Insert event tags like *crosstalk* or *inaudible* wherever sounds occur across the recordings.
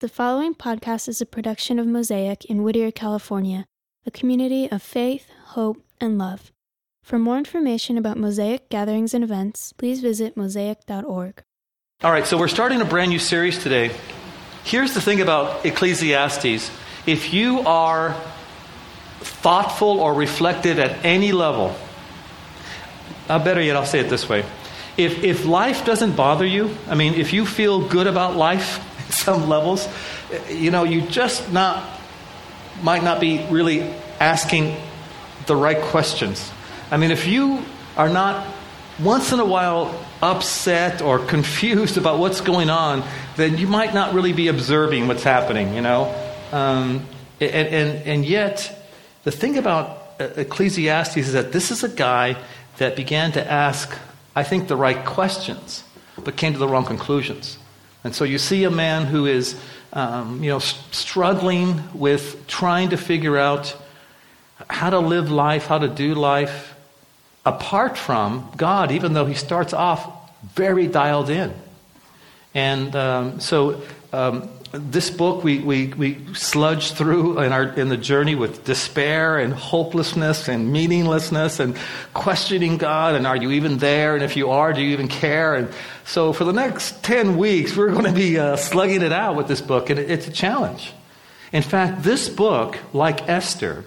The following podcast is a production of Mosaic in Whittier, California, a community of faith, hope, and love. For more information about Mosaic gatherings and events, please visit mosaic.org. All right, so we're starting a brand new series today. Here's the thing about Ecclesiastes if you are thoughtful or reflective at any level, uh, better yet, I'll say it this way. If, if life doesn't bother you, I mean, if you feel good about life, some levels, you know, you just not might not be really asking the right questions. I mean, if you are not once in a while upset or confused about what's going on, then you might not really be observing what's happening, you know? Um, and, and, and yet, the thing about Ecclesiastes is that this is a guy that began to ask, I think, the right questions, but came to the wrong conclusions. And so you see a man who is, um, you know, struggling with trying to figure out how to live life, how to do life, apart from God, even though he starts off very dialed in. And um, so um, this book we, we, we sludge through in, our, in the journey with despair and hopelessness and meaninglessness and questioning God and are you even there? And if you are, do you even care? And so for the next 10 weeks, we're going to be uh, slugging it out with this book, and it, it's a challenge. In fact, this book, like Esther,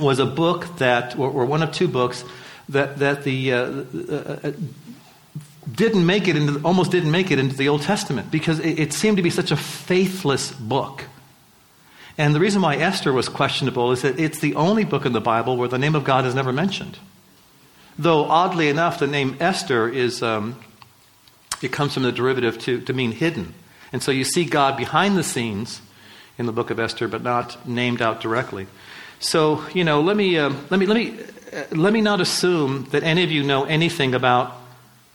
was a book that, or, one of two books, that, that the, uh, uh, uh didn't make it into, almost didn't make it into the Old Testament because it, it seemed to be such a faithless book. And the reason why Esther was questionable is that it's the only book in the Bible where the name of God is never mentioned. Though, oddly enough, the name Esther is, um, it comes from the derivative to, to mean hidden. And so you see God behind the scenes in the book of Esther, but not named out directly. So, you know, let me, uh, let me, let me, uh, let me not assume that any of you know anything about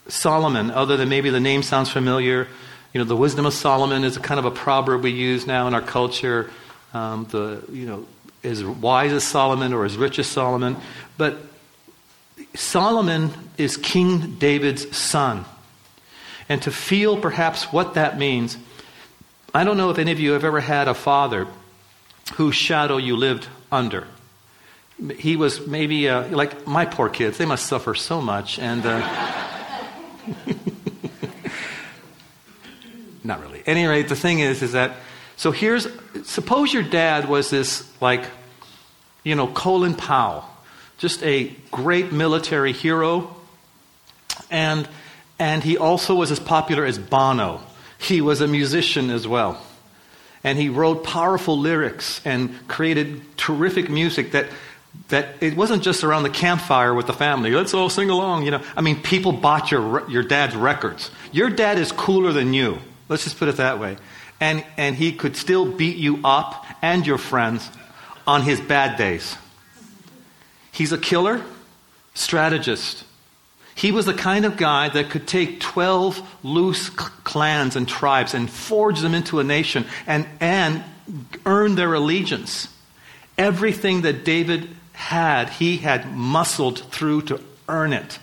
Solomon, other than maybe the name sounds familiar. You know, the wisdom of Solomon is a kind of a proverb we use now in our culture. Um, the, you know, as wise as Solomon or as rich as Solomon. But Solomon is King David's son. And to feel perhaps what that means, I don't know if any of you have ever had a father whose shadow you lived under. He was maybe uh, like my poor kids, they must suffer so much. And. Uh, *laughs* Not really. At any rate, the thing is, is that so here's suppose your dad was this like, you know, Colin Powell, just a great military hero, and and he also was as popular as Bono. He was a musician as well. And he wrote powerful lyrics and created terrific music that that it wasn't just around the campfire with the family. Let's all sing along, you know. I mean, people bought your, your dad's records. Your dad is cooler than you. Let's just put it that way. And, and he could still beat you up and your friends on his bad days. He's a killer, strategist. He was the kind of guy that could take 12 loose clans and tribes and forge them into a nation and, and earn their allegiance. Everything that David had, he had muscled through to earn it.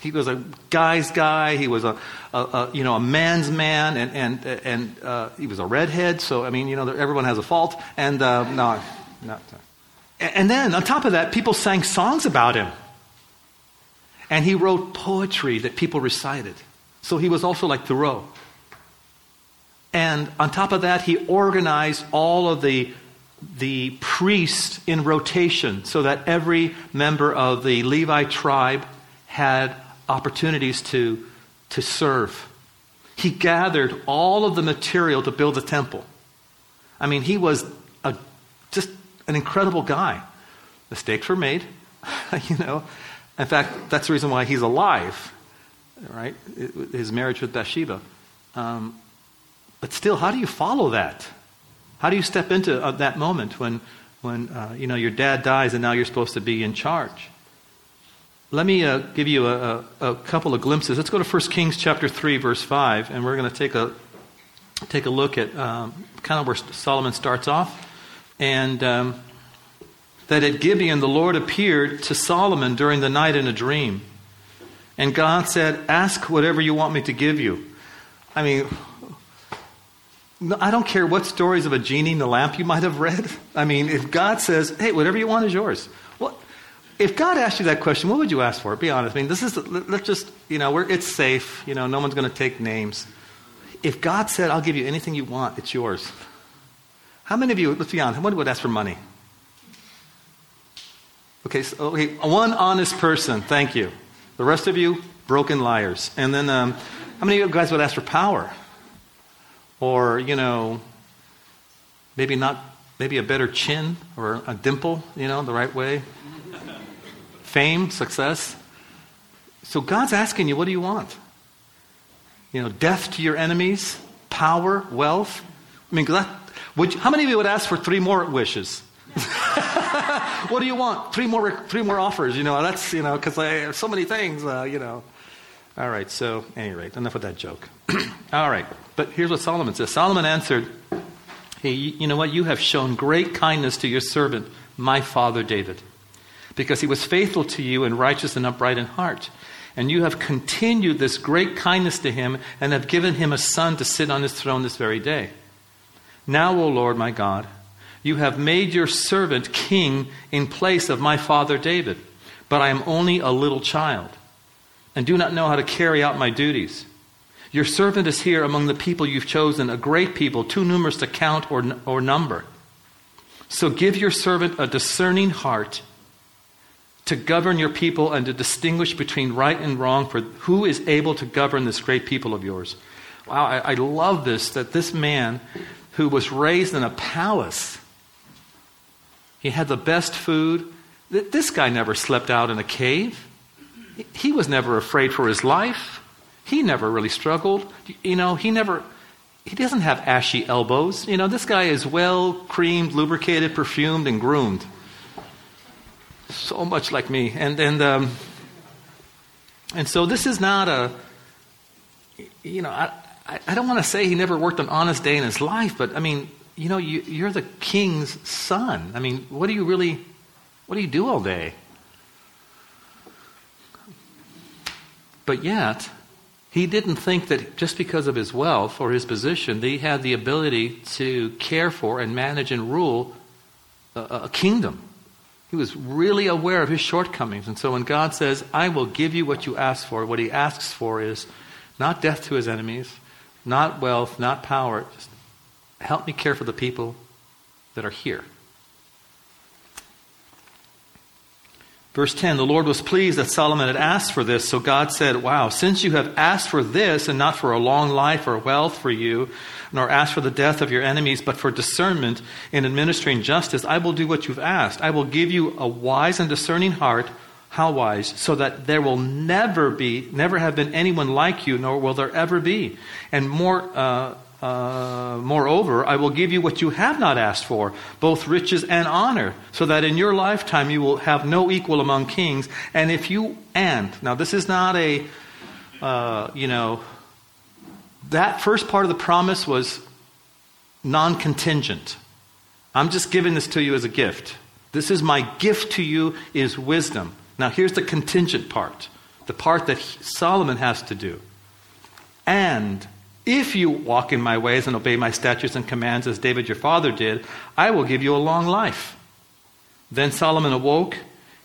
He was a guy's guy. He was a, a, a you know a man's man, and and and uh, he was a redhead. So I mean, you know, everyone has a fault. And uh, no, not. And then on top of that, people sang songs about him, and he wrote poetry that people recited. So he was also like Thoreau. And on top of that, he organized all of the the priest in rotation so that every member of the Levi tribe had opportunities to, to serve. He gathered all of the material to build the temple. I mean, he was a, just an incredible guy. Mistakes were made, *laughs* you know. In fact, that's the reason why he's alive, right? His marriage with Bathsheba. Um, but still, how do you follow that? How do you step into uh, that moment when, when uh, you know, your dad dies and now you're supposed to be in charge? Let me uh, give you a, a, a, couple of glimpses. Let's go to 1 Kings chapter 3, verse 5, and we're going to take a, take a look at um, kind of where Solomon starts off. And um, that at Gibeon the Lord appeared to Solomon during the night in a dream. And God said, Ask whatever you want me to give you. I mean, No, I don't care what stories of a genie in the lamp you might have read. I mean, if God says, hey, whatever you want is yours. What, if God asked you that question, what would you ask for? Be honest. I mean, this is, let's just, you know, it's safe. You know, no one's going to take names. If God said, I'll give you anything you want, it's yours. How many of you, let's be honest, how many would ask for money? Okay, so, okay, one honest person, thank you. The rest of you, broken liars. And then, um, how many of you guys would ask for power? Or, you know, maybe not, maybe a better chin or a dimple, you know, the right way? Fame, success. So God's asking you, what do you want? You know, death to your enemies, power, wealth. I mean, that, would you, how many of you would ask for three more wishes? *laughs* what do you want? Three more, three more offers. You know, that's you know, because I have so many things. Uh, you know. All right. So, any rate, enough with that joke. *clears throat* All right. But here's what Solomon says. Solomon answered, "Hey, you know what? You have shown great kindness to your servant, my father David, because he was faithful to you and righteous and upright in heart." And you have continued this great kindness to him and have given him a son to sit on his throne this very day. Now, O Lord my God, you have made your servant king in place of my father David, but I am only a little child and do not know how to carry out my duties. Your servant is here among the people you've chosen, a great people, too numerous to count or, or number. So give your servant a discerning heart to govern your people and to distinguish between right and wrong, for who is able to govern this great people of yours? Wow, I, I love this that this man who was raised in a palace. He had the best food. This guy never slept out in a cave. He was never afraid for his life. He never really struggled. You know, he never, he doesn't have ashy elbows. You know, this guy is well creamed, lubricated, perfumed, and groomed. So much like me. And, and, um, and so this is not a, you know, I, I, don't want to say he never worked an honest day in his life, but I mean, you know, you, you're the king's son. I mean, what do you really, what do you do all day? But yet, he didn't think that just because of his wealth or his position, that he had the ability to care for and manage and rule a, a kingdom. He was really aware of his shortcomings. And so when God says, I will give you what you ask for, what he asks for is not death to his enemies, not wealth, not power. Just help me care for the people that are here. Verse 10 The Lord was pleased that Solomon had asked for this, so God said, Wow, since you have asked for this, and not for a long life or wealth for you, nor asked for the death of your enemies, but for discernment in administering justice, I will do what you've asked. I will give you a wise and discerning heart how wise? So that there will never be, never have been anyone like you, nor will there ever be. And more, uh, uh, moreover, I will give you what you have not asked for, both riches and honor, so that in your lifetime you will have no equal among kings. And if you, and, now this is not a, uh, you know, that first part of the promise was non contingent. I'm just giving this to you as a gift. This is my gift to you is wisdom. Now, here's the contingent part the part that Solomon has to do. And if you walk in my ways and obey my statutes and commands as David your father did, I will give you a long life. Then Solomon awoke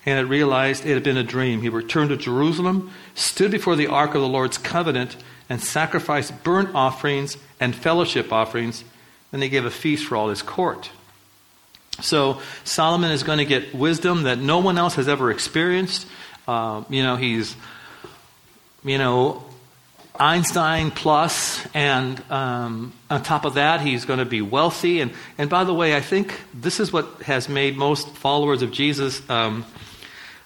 and had realized it had been a dream. He returned to Jerusalem, stood before the ark of the Lord's covenant, and sacrificed burnt offerings and fellowship offerings. Then he gave a feast for all his court. So Solomon is going to get wisdom that no one else has ever experienced. Uh, you know, he's, you know, Einstein plus, and um, on top of that, he's going to be wealthy. And, and by the way, I think this is what has made most followers of Jesus. Um,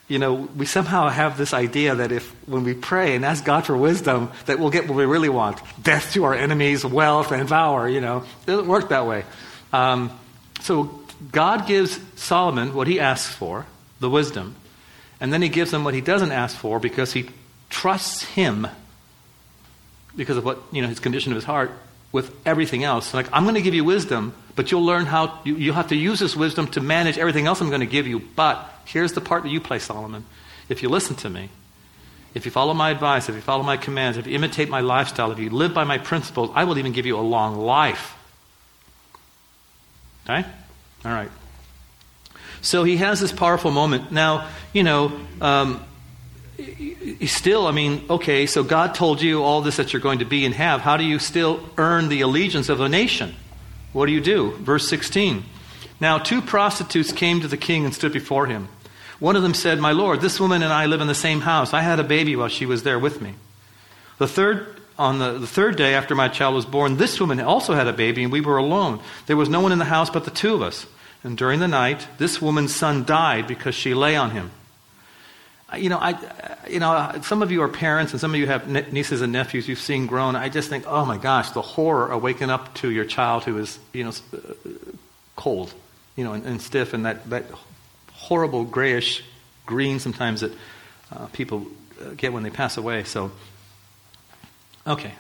you know, we somehow have this idea that if when we pray and ask God for wisdom, that we'll get what we really want death to our enemies, wealth, and power. You know, it doesn't work that way. Um, so God gives Solomon what he asks for, the wisdom, and then he gives him what he doesn't ask for because he trusts him because of what, you know, his condition of his heart with everything else. Like, I'm going to give you wisdom, but you'll learn how, you, you'll have to use this wisdom to manage everything else I'm going to give you. But here's the part that you play, Solomon. If you listen to me, if you follow my advice, if you follow my commands, if you imitate my lifestyle, if you live by my principles, I will even give you a long life. Okay? All right. So he has this powerful moment. Now, you know, um, still, I mean, okay, so God told you all this that you're going to be and have. How do you still earn the allegiance of a nation? What do you do? Verse 16. Now, two prostitutes came to the king and stood before him. One of them said, My Lord, this woman and I live in the same house. I had a baby while she was there with me. The third, on the, the third day after my child was born, this woman also had a baby, and we were alone. There was no one in the house but the two of us. And during the night, this woman's son died because she lay on him. You know, I, you know, some of you are parents, and some of you have nieces and nephews you've seen grown. I just think, oh my gosh, the horror of waking up to your child who is, you know, cold, you know, and, and stiff, and that, that horrible grayish green sometimes that uh, people uh, get when they pass away. So, okay.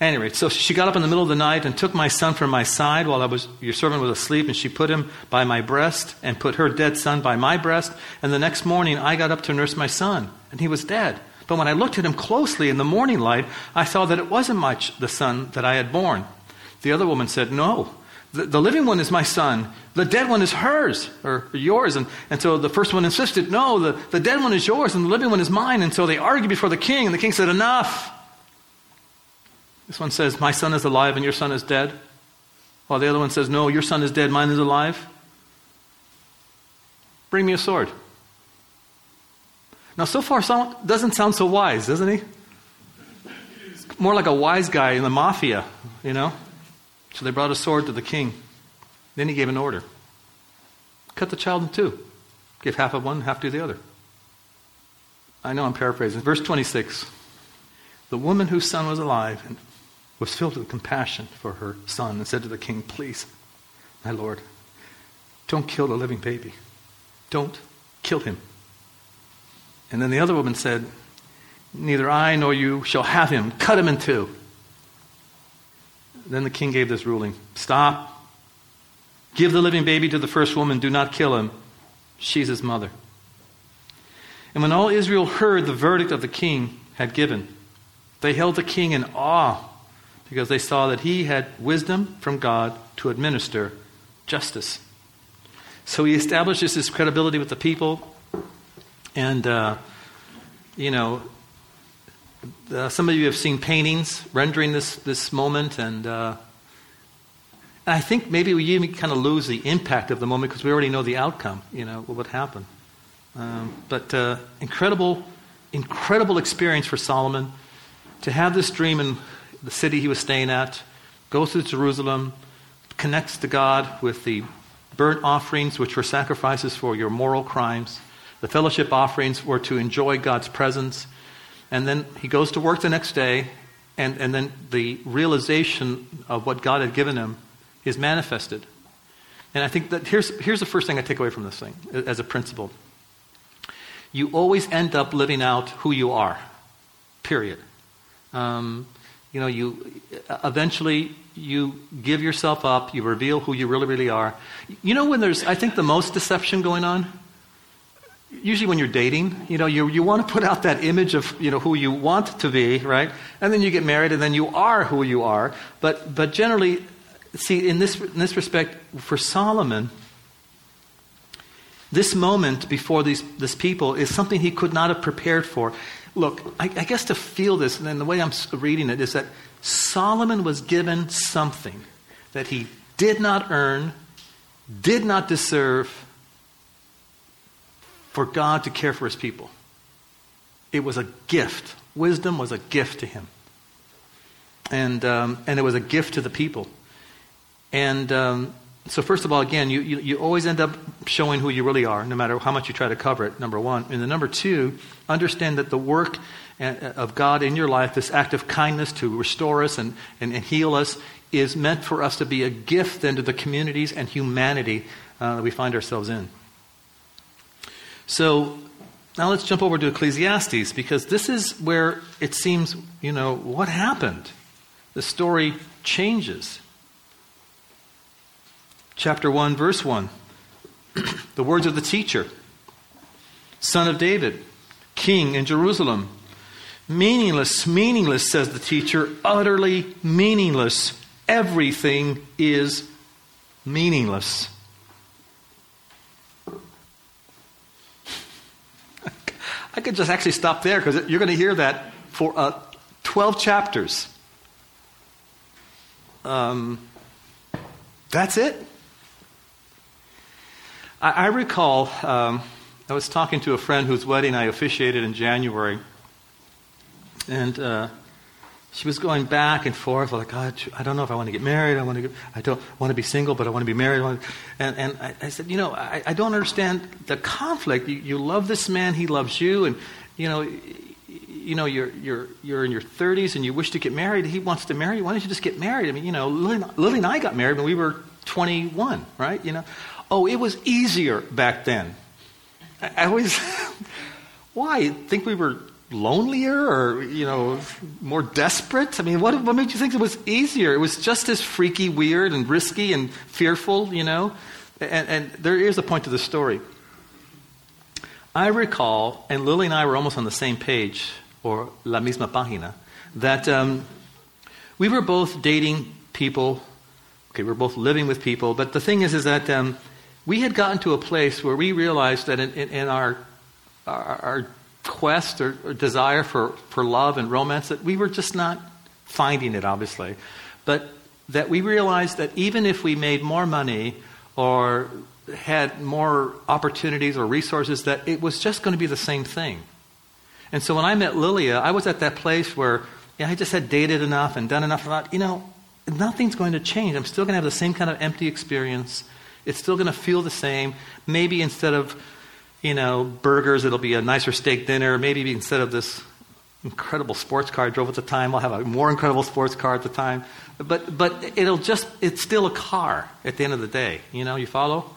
Anyway, so she got up in the middle of the night and took my son from my side while I was, your servant was asleep, and she put him by my breast and put her dead son by my breast. And the next morning I got up to nurse my son, and he was dead. But when I looked at him closely in the morning light, I saw that it wasn't my ch- the son that I had born. The other woman said, No, the, the, living one is my son. The dead one is hers, or yours. And, and so the first one insisted, No, the, the dead one is yours, and the living one is mine. And so they argued before the king, and the king said, Enough. This one says, My son is alive, and your son is dead. While the other one says, No, your son is dead, mine is alive. Bring me a sword. Now, so far, doesn't sound so wise, doesn't he? more like a wise guy in the mafia, you know? So they brought a sword to the king. Then he gave an order cut the child in two, give half of one, half to the other. I know I'm paraphrasing. Verse 26 The woman whose son was alive and was filled with compassion for her son and said to the king, Please, my lord, don't kill the living baby. Don't kill him. And then the other woman said, Neither I nor you shall have him. Cut him in two. Then the king gave this ruling Stop. Give the living baby to the first woman. Do not kill him. She's his mother. And when all Israel heard the verdict of the king had given, they held the king in awe because they saw that he had wisdom from God to administer justice. So he establishes his credibility with the people. And, uh, you know, uh, some of you have seen paintings rendering this, this moment, and uh, I think maybe we even kind of lose the impact of the moment because we already know the outcome, you know, what would happen. Um, but uh, incredible, incredible experience for Solomon to have this dream in the city he was staying at, goes to Jerusalem, connects to God with the burnt offerings, which were sacrifices for your moral crimes. The fellowship offerings were to enjoy God's presence and then he goes to work the next day, and, and then the realization of what God had given him is manifested. And I think that here's, here's the first thing I take away from this thing as a principle. You always end up living out who you are, period. Um, you know, you eventually you give yourself up, you reveal who you really, really are. You know, when there's, I think, the most deception going on usually when you're dating, you know, you, you want to put out that image of, you know, who you want to be, right? And then you get married and then you are who you are. But, but generally, see, in this, in this respect, for Solomon, this moment before these, this people is something he could not have prepared for. Look, I, I guess to feel this, and then the way I'm reading it, is that Solomon was given something that he did not earn, did not deserve, for God to care for his people. It was a gift. Wisdom was a gift to him. And, um, and it was a gift to the people. And um, so, first of all, again, you, you, you, always end up showing who you really are, no matter how much you try to cover it, number one. And the number two, understand that the work uh, of God in your life, this act of kindness to restore us and, and, and heal us, is meant for us to be a gift then to the communities and humanity uh, that we find ourselves in. So now let's jump over to Ecclesiastes because this is where it seems, you know, what happened? The story changes. Chapter 1, verse 1. the words of the teacher, son of David, king in Jerusalem. Meaningless, meaningless, says the teacher, utterly meaningless. Everything is meaningless. I could just actually stop there because you're going to hear that for uh, 12 chapters. Um, that's it. I, I recall um, I was talking to a friend whose wedding I officiated in January, and uh, she was going back and forth like, God, I don't know if I want to get married. I want to. Get, I don't want to be single, but I want to be married. And, and I, I said, you know, I, I, don't understand the conflict. You, you, love this man, he loves you, and you know, you know, you're you're you're in your 30s and you wish to get married. He wants to marry you. Why don't you just get married? I mean, you know, Lily, Lily and I got married when we were 21, right? You know, oh, it was easier back then. I, always, *laughs* why? Think we were lonelier or, you know, more desperate? I mean, what, what made you think it was easier? It was just as freaky, weird, and risky and fearful, you know? And, and there is a point to the story. I recall, and Lily and I were almost on the same page, or la misma página, that um, we were both dating people. Okay, we were both living with people. But the thing is, is that um, we had gotten to a place where we realized that in, in, in our, our, our quest or, or, desire for, for love and romance that we were just not finding it, obviously. But that we realized that even if we made more money or had more opportunities or resources, that it was just going to be the same thing. And so when I met Lilia, I was at that place where I just had dated enough and done enough. Thought, you know, nothing's going to change. I'm still going to have the same kind of empty experience. It's still going to feel the same. Maybe instead of you know, burgers, it'll be a nicer steak dinner. Maybe instead of this incredible sports car I drove at the time, I'll have a more incredible sports car at the time. But, but it'll just, it's still a car at the end of the day. You know, you follow?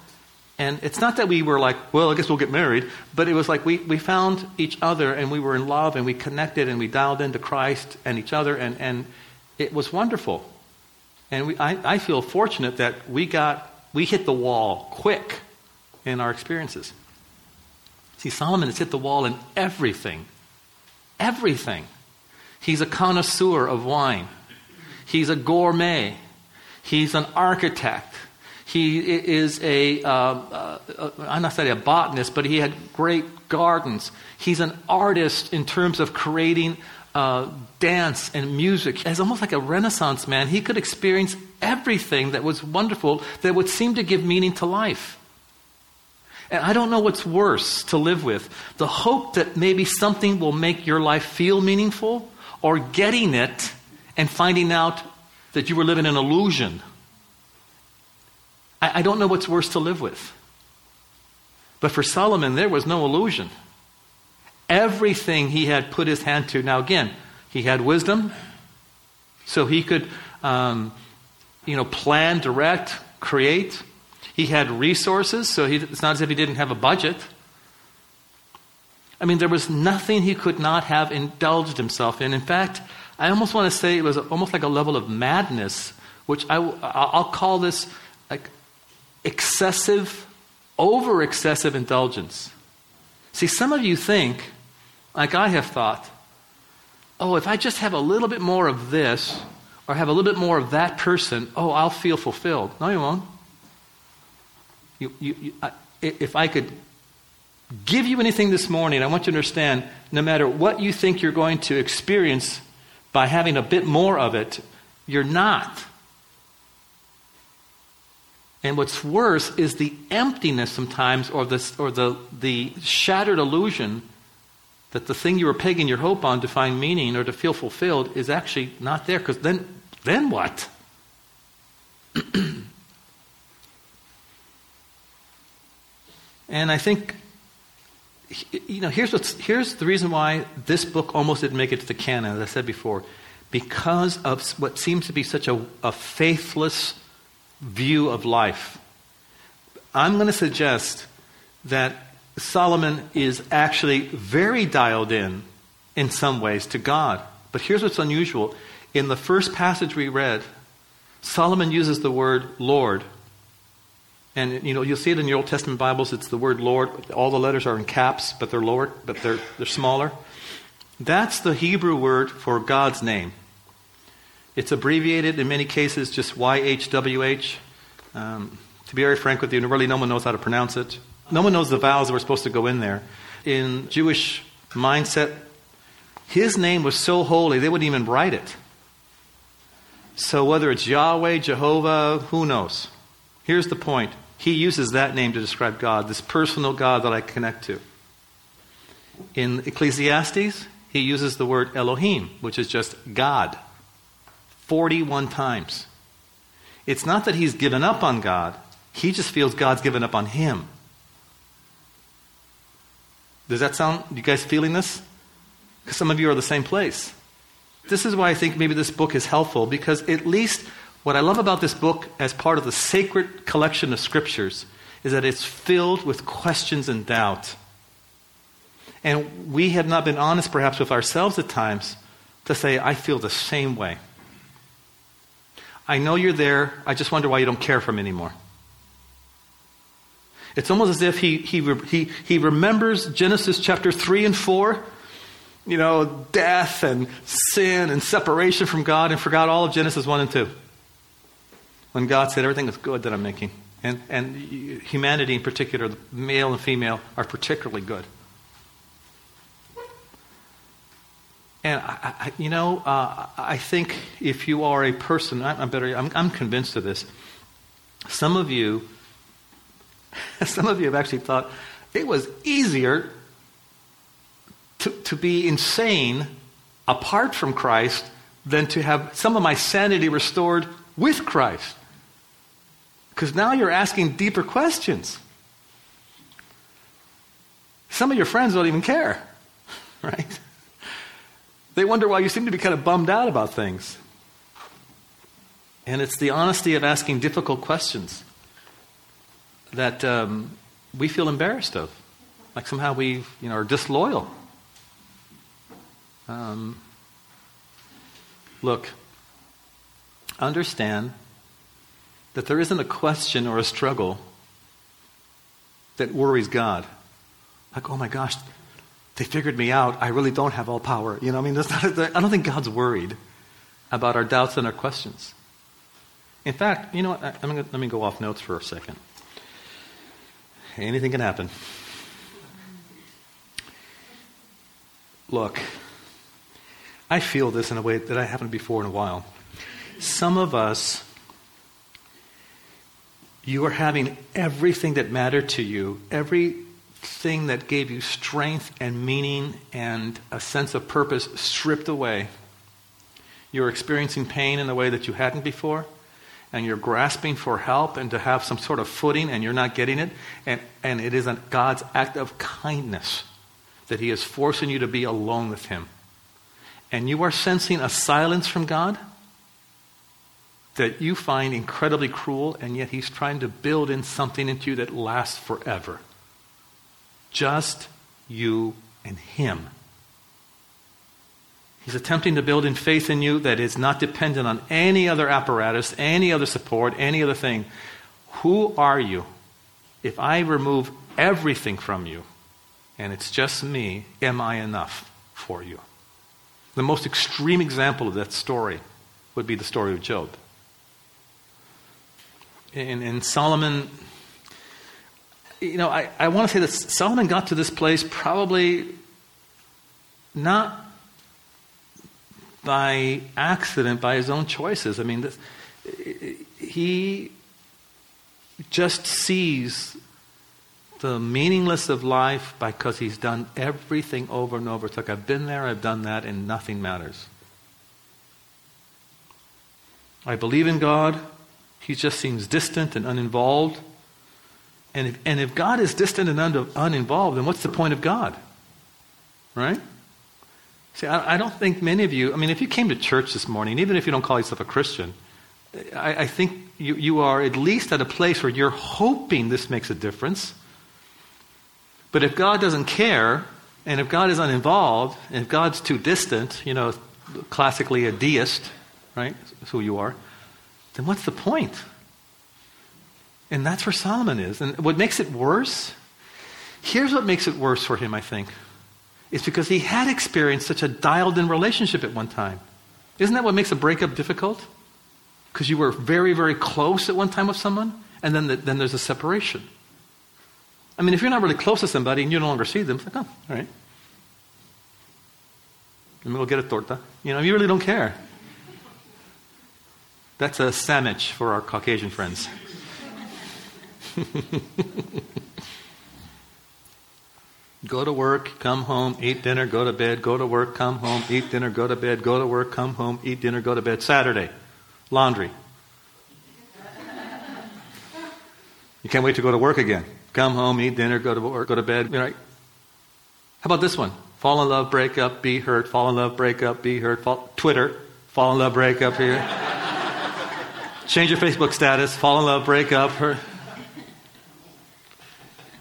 And it's not that we were like, well, I guess we'll get married, but it was like we, we found each other and we were in love and we connected and we dialed into Christ and each other and, and it was wonderful. And we, I, I feel fortunate that we got, we hit the wall quick in our experiences. See, Solomon has hit the wall in everything. Everything. He's a connoisseur of wine. He's a gourmet. He's an architect. He is a, uh, uh, uh, I'm not saying a botanist, but he had great gardens. He's an artist in terms of creating uh, dance and music. As almost like a Renaissance man, he could experience everything that was wonderful that would seem to give meaning to life. And I don't know what's worse to live with the hope that maybe something will make your life feel meaningful, or getting it and finding out that you were living an illusion. I, I don't know what's worse to live with. But for Solomon, there was no illusion. Everything he had put his hand to. Now, again, he had wisdom, so he could, um, you know, plan, direct, create. He had resources, so he, it's not as if he didn't have a budget. I mean, there was nothing he could not have indulged himself in. In fact, I almost want to say it was almost like a level of madness, which I, I'll call this like excessive, over excessive indulgence. See, some of you think, like I have thought, oh, if I just have a little bit more of this, or have a little bit more of that person, oh, I'll feel fulfilled. No, you won't. You, you, you, I, if I could give you anything this morning, I want you to understand no matter what you think you're going to experience by having a bit more of it, you're not. And what's worse is the emptiness sometimes, or, the, or the, the shattered illusion that the thing you were pegging your hope on to find meaning or to feel fulfilled is actually not there. Because then, then what? *clears throat* And I think, you know, here's, what's, here's the reason why this book almost didn't make it to the canon, as I said before. Because of what seems to be such a, a faithless view of life. I'm going to suggest that Solomon is actually very dialed in, in some ways, to God. But here's what's unusual. In the first passage we read, Solomon uses the word Lord and you know, you'll see it in your Old Testament Bibles. It's the word Lord. All the letters are in caps, but they're lower, but they're they're smaller. That's the Hebrew word for God's name. It's abbreviated in many cases just YHWH. Um, to be very frank with you, really no one knows how to pronounce it. No one knows the vowels that were supposed to go in there. In Jewish mindset, his name was so holy they wouldn't even write it. So whether it's Yahweh, Jehovah, who knows? Here's the point. He uses that name to describe God, this personal God that I connect to. In Ecclesiastes, he uses the word Elohim, which is just God, 41 times. It's not that he's given up on God, he just feels God's given up on him. Does that sound, you guys feeling this? Because some of you are the same place. This is why I think maybe this book is helpful, because at least what I love about this book as part of the sacred collection of scriptures is that it's filled with questions and doubt. And we have not been honest, perhaps, with ourselves at times to say, I feel the same way. I know you're there. I just wonder why you don't care for me anymore. It's almost as if he, he, he, he remembers Genesis chapter 3 and 4, you know, death and sin and separation from God, and forgot all of Genesis 1 and 2. When God said, Everything is good that I'm making. And, and humanity in particular, male and female, are particularly good. And I, I, you know, uh, I think if you are a person, I, am better. I'm, I'm convinced of this. Some of you *laughs* Some of you have actually thought it was easier to, to be insane apart from Christ than to have some of my sanity restored with Christ. Because now you're asking deeper questions. Some of your friends don't even care, *laughs* right? They wonder why you seem to be kind of bummed out about things. And it's the honesty of asking difficult questions that um, we feel embarrassed of. Like somehow we you know, are disloyal. Um, look, understand that there isn't a question or a struggle that worries God. Like, oh my gosh, they figured me out. I really don't have all power. You know, I mean, not, I don't think God's worried about our doubts and our questions. In fact, you know what? I'm gonna, let me go off notes for a second. Anything can happen. Look, I feel this in a way that I haven't before in a while. Some of us, you are having everything that mattered to you, everything that gave you strength and meaning and a sense of purpose stripped away. You're experiencing pain in a way that you hadn't before and you're grasping for help and to have some sort of footing and you're not getting it. And, and it is a God's act of kindness that He is forcing you to be alone with Him. And you are sensing a silence from God that you find incredibly cruel, and yet He's trying to build in something into you that lasts forever. Just you and Him. He's attempting to build in faith in you that is not dependent on any other apparatus, any other support, any other thing. Who are you? If I remove everything from you and it's just me, am I enough for you? The most extreme example of that story would be the story of Job. And, Solomon, you know, I, I want to say that Solomon got to this place probably not by accident, by his own choices. I mean, this, he just sees the meaningless of life because he's done everything over and over. It's like, I've been there, I've done that, and nothing matters. I believe in God. He just seems distant and uninvolved. And if, and if God is distant and un, uninvolved, then what's the point of God? Right? See, I, don't think many of you, I mean, if you came to church this morning, even if you don't call yourself a Christian, I, I think you, you are at least at a place where you're hoping this makes a difference. But if God doesn't care, and if God is uninvolved, and if God's too distant, you know, classically a deist, right? Who you are, then what's the point? And that's where Solomon is. And what makes it worse, here's what makes it worse for him, I think. It's because he had experienced such a dialed in relationship at one time. Isn't that what makes a breakup difficult? because you were very, very close at one time with someone, and then, the, then there's a separation. I mean, if you're not really close to somebody and you no longer see them, it's like, oh, all right. Let me go get a torta. You know, you really don't care. That's a sandwich for our Caucasian friends. *laughs* go to work, come home, eat dinner, go to bed, go to work, come home, eat dinner, go to bed, go to work, come home, eat dinner, go to bed. Saturday, laundry. You can't wait to go to work again. Come home, eat dinner, go to work, go to bed. You Right? How about this one? Fall in love, break up, be hurt. Fall in love, break up, be hurt. Fall, Twitter, fall in love, break up here. Change your Facebook status, fall in love, break up. Hurt.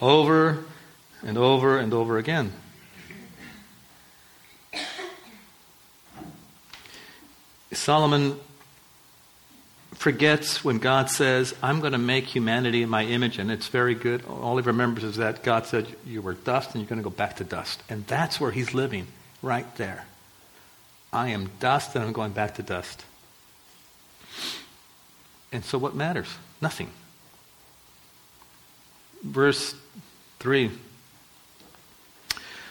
Over and over and over again. Solomon forgets when God says, I'm going to make humanity in my image, and it's very good. All he remembers is that God said, You were dust, and you're going to go back to dust. And that's where he's living, right there. I am dust, and I'm going back to dust. And so what matters? Nothing. Verse 3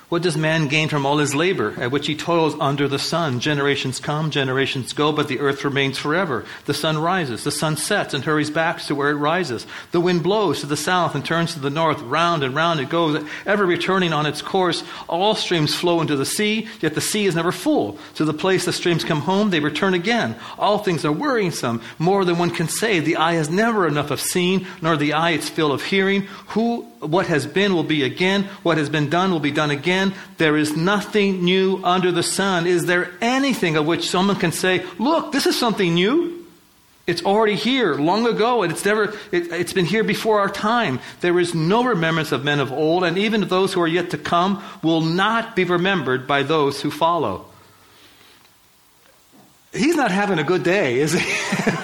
what does man gain from all his labor, at which he toils under the sun? Generations come, generations go, but the earth remains forever. The sun rises, the sun sets, and hurries back to where it rises. The wind blows to the south and turns to the north. Round and round it goes, ever returning on its course. All streams flow into the sea, yet the sea is never full. To the place the streams come home, they return again. All things are worrisome, more than one can say. The eye has never enough of seeing, nor the eye its fill of hearing. Who, what has been will be again. What has been done will be done again there is nothing new under the sun. Is there anything of which someone can say, look, this is something new? It's already here long ago, and it's never it, has been here before our time. There is no remembrance of men of old, and even those who are yet to come will not be remembered by those who follow. He's not having a good day, is he? *laughs*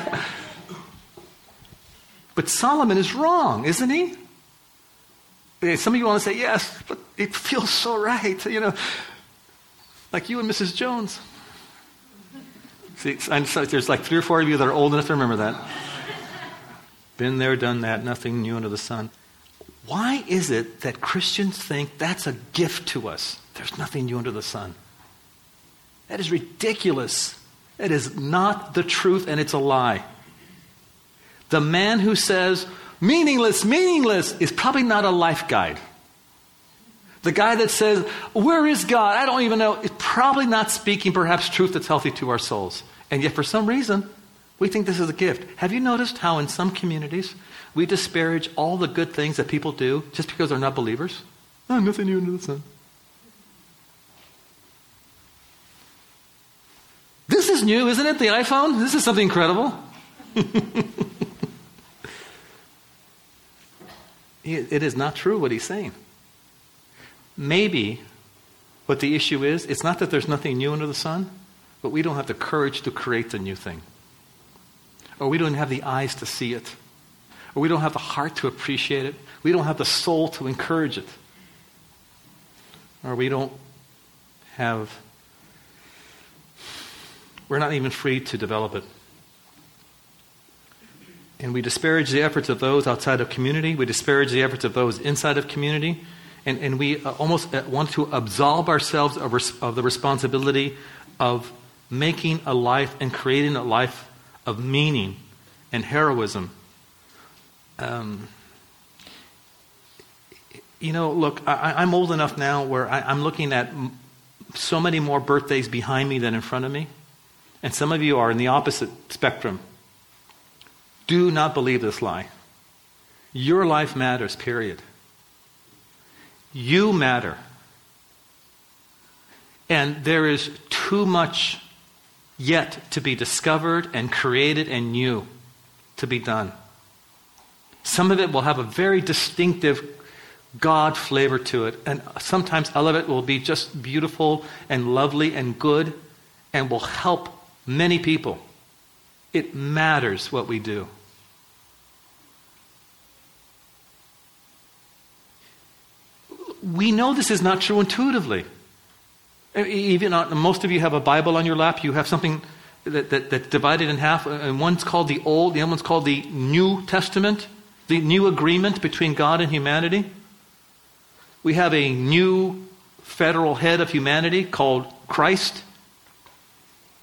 but Solomon is wrong, isn't he? Some of you want to say, yes, but it feels so right, you know, like you and Mrs. Jones. See, so there's like three or four of you that are old enough to remember that. Been there, done that, nothing new under the sun. Why is it that Christians think that's a gift to us? There's nothing new under the sun. That is ridiculous. That is not the truth and it's a lie. The man who says, meaningless, meaningless, is probably not a life guide. The guy that says, Where is God? I don't even know, is probably not speaking perhaps truth that's healthy to our souls. And yet, for some reason, we think this is a gift. Have you noticed how in some communities we disparage all the good things that people do just because they're not believers? Oh, nothing new under the sun. This is new, isn't it? The iPhone? This is something incredible. *laughs* It is not true what he's saying. Maybe what the issue is, it's not that there's nothing new under the sun, but we don't have the courage to create the new thing. Or we don't have the eyes to see it. Or we don't have the heart to appreciate it. We don't have the soul to encourage it. Or we don't have, we're not even free to develop it. And we disparage the efforts of those outside of community. We disparage the efforts of those inside of community. And, and we uh, almost uh, want to absolve ourselves of, res- of the responsibility of making a life and creating a life of meaning and heroism. Um, you know, look, I, am old enough now where I, am looking at m- so many more birthdays behind me than in front of me. And some of you are in the opposite spectrum. Do not believe this lie. Your life matters, period. You matter. And there is too much yet to be discovered and created and new to be done. Some of it will have a very distinctive God flavor to it, and sometimes all of it will be just beautiful and lovely and good and will help many people. It matters what we do. We know this is not true intuitively. Even most of you have a Bible on your lap, you have something that, that, that's divided in half, and one's called the Old, the other one's called the New Testament, the new agreement between God and humanity. We have a new federal head of humanity called Christ.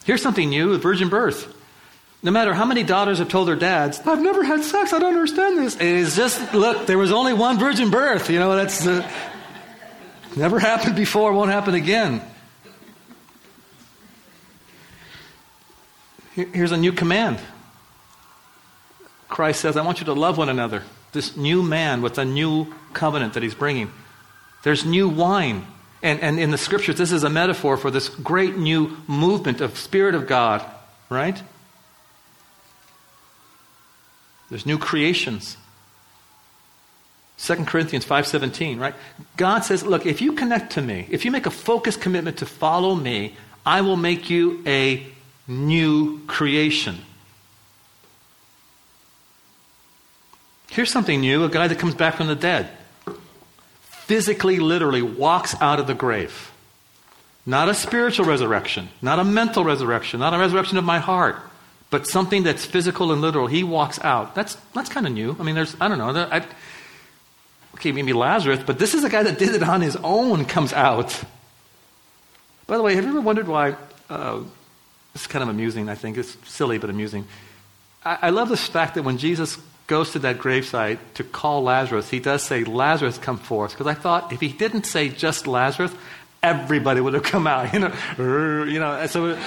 Here's something new the virgin birth. No matter how many daughters have told their dads, I've never had sex, I don't understand this. It is just, look, there was only one virgin birth. You know, that's uh, never happened before, won't happen again. Here's a new command. Christ says, I want you to love one another. This new man with a new covenant that he's bringing. There's new wine. And, and in the scriptures, this is a metaphor for this great new movement of Spirit of God, right? There's new creations. 2 Corinthians 5:17, right? God says, "Look, if you connect to me, if you make a focused commitment to follow me, I will make you a new creation." Here's something new, a guy that comes back from the dead. Physically, literally walks out of the grave. Not a spiritual resurrection, not a mental resurrection, not a resurrection of my heart but something that's physical and literal. He walks out. That's that's kind of new. I mean, there's I don't know. I, okay, maybe Lazarus, but this is a guy that did it on his own. Comes out. By the way, have you ever wondered why? Uh, it's kind of amusing. I think it's silly but amusing. I, I love this fact that when Jesus goes to that gravesite to call Lazarus, he does say, "Lazarus, come forth." Because I thought if he didn't say just Lazarus, everybody would have come out. *laughs* You know, you know. So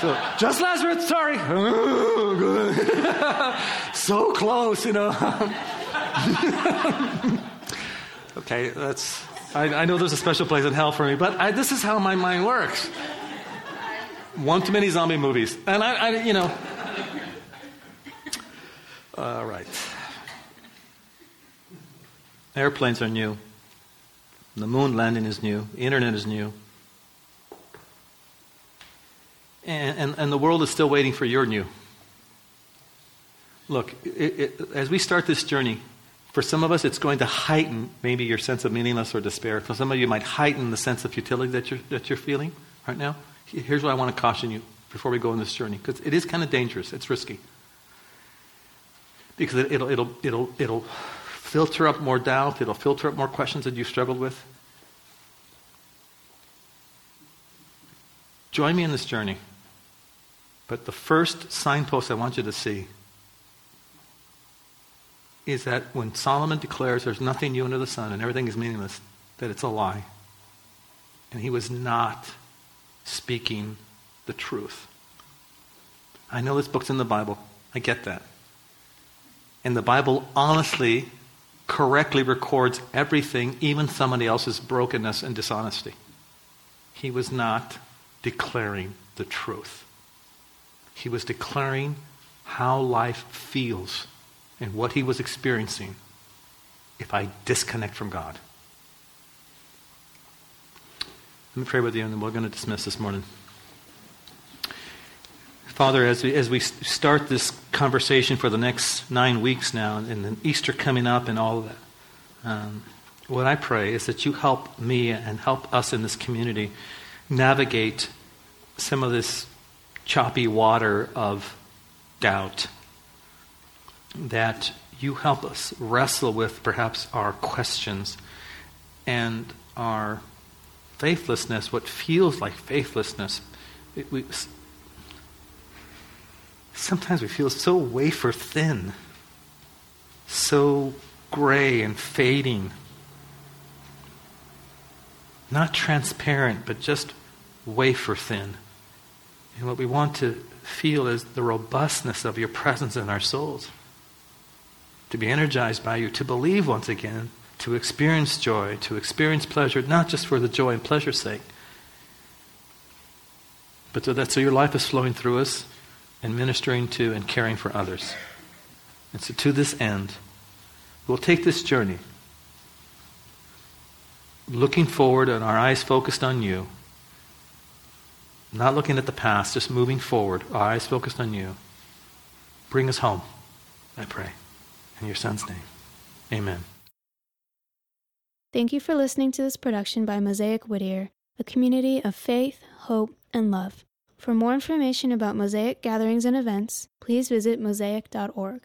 so, just Lazarus, sorry. *laughs* so close, you know. *laughs* okay, that's. I, I, know there's a special place in hell for me, but I, this is how my mind works. One too many zombie movies, and I, I you know. All right. Airplanes are new. The moon landing is new. The internet is new. And, and, and the world is still waiting for your new. Look, it, it, as we start this journey, for some of us, it's going to heighten maybe your sense of meaningless or despair. For some of you, it might heighten the sense of futility that you're, that you're feeling right now. Here's what I want to caution you before we go on this journey, because it is kind of dangerous. It's risky. Because it, it'll, it'll, it'll, it'll filter up more doubt, it'll filter up more questions that you've struggled with. Join me in this journey. But the first signpost I want you to see is that when Solomon declares there's nothing new under the sun and everything is meaningless, that it's a lie. And he was not speaking the truth. I know this book's in the Bible. I get that. And the Bible honestly, correctly records everything, even somebody else's brokenness and dishonesty. He was not declaring the truth. He was declaring how life feels and what he was experiencing if I disconnect from God. Let me pray with you, and then we're going to dismiss this morning. Father, as we, as we start this conversation for the next nine weeks now, and then Easter coming up and all of that, um, what I pray is that you help me and help us in this community navigate some of this choppy water of doubt. That you help us wrestle with perhaps our questions and our faithlessness, what feels like faithlessness. It, we, sometimes we feel so wafer thin, so gray and fading. Not transparent, but just wafer thin. And what we want to feel is the robustness of your presence in our souls. To be energized by you, to believe once again, to experience joy, to experience pleasure, not just for the joy and pleasure's sake, but so that so your life is flowing through us and ministering to and caring for others. And so to this end, we'll take this journey looking forward and our eyes focused on you not looking at the past, just moving forward, our eyes focused on you. Bring us home, I pray. In your son's name. Amen. Thank you for listening to this production by Mosaic Whittier, a community of faith, hope, and love. For more information about Mosaic gatherings and events, please visit mosaic.org.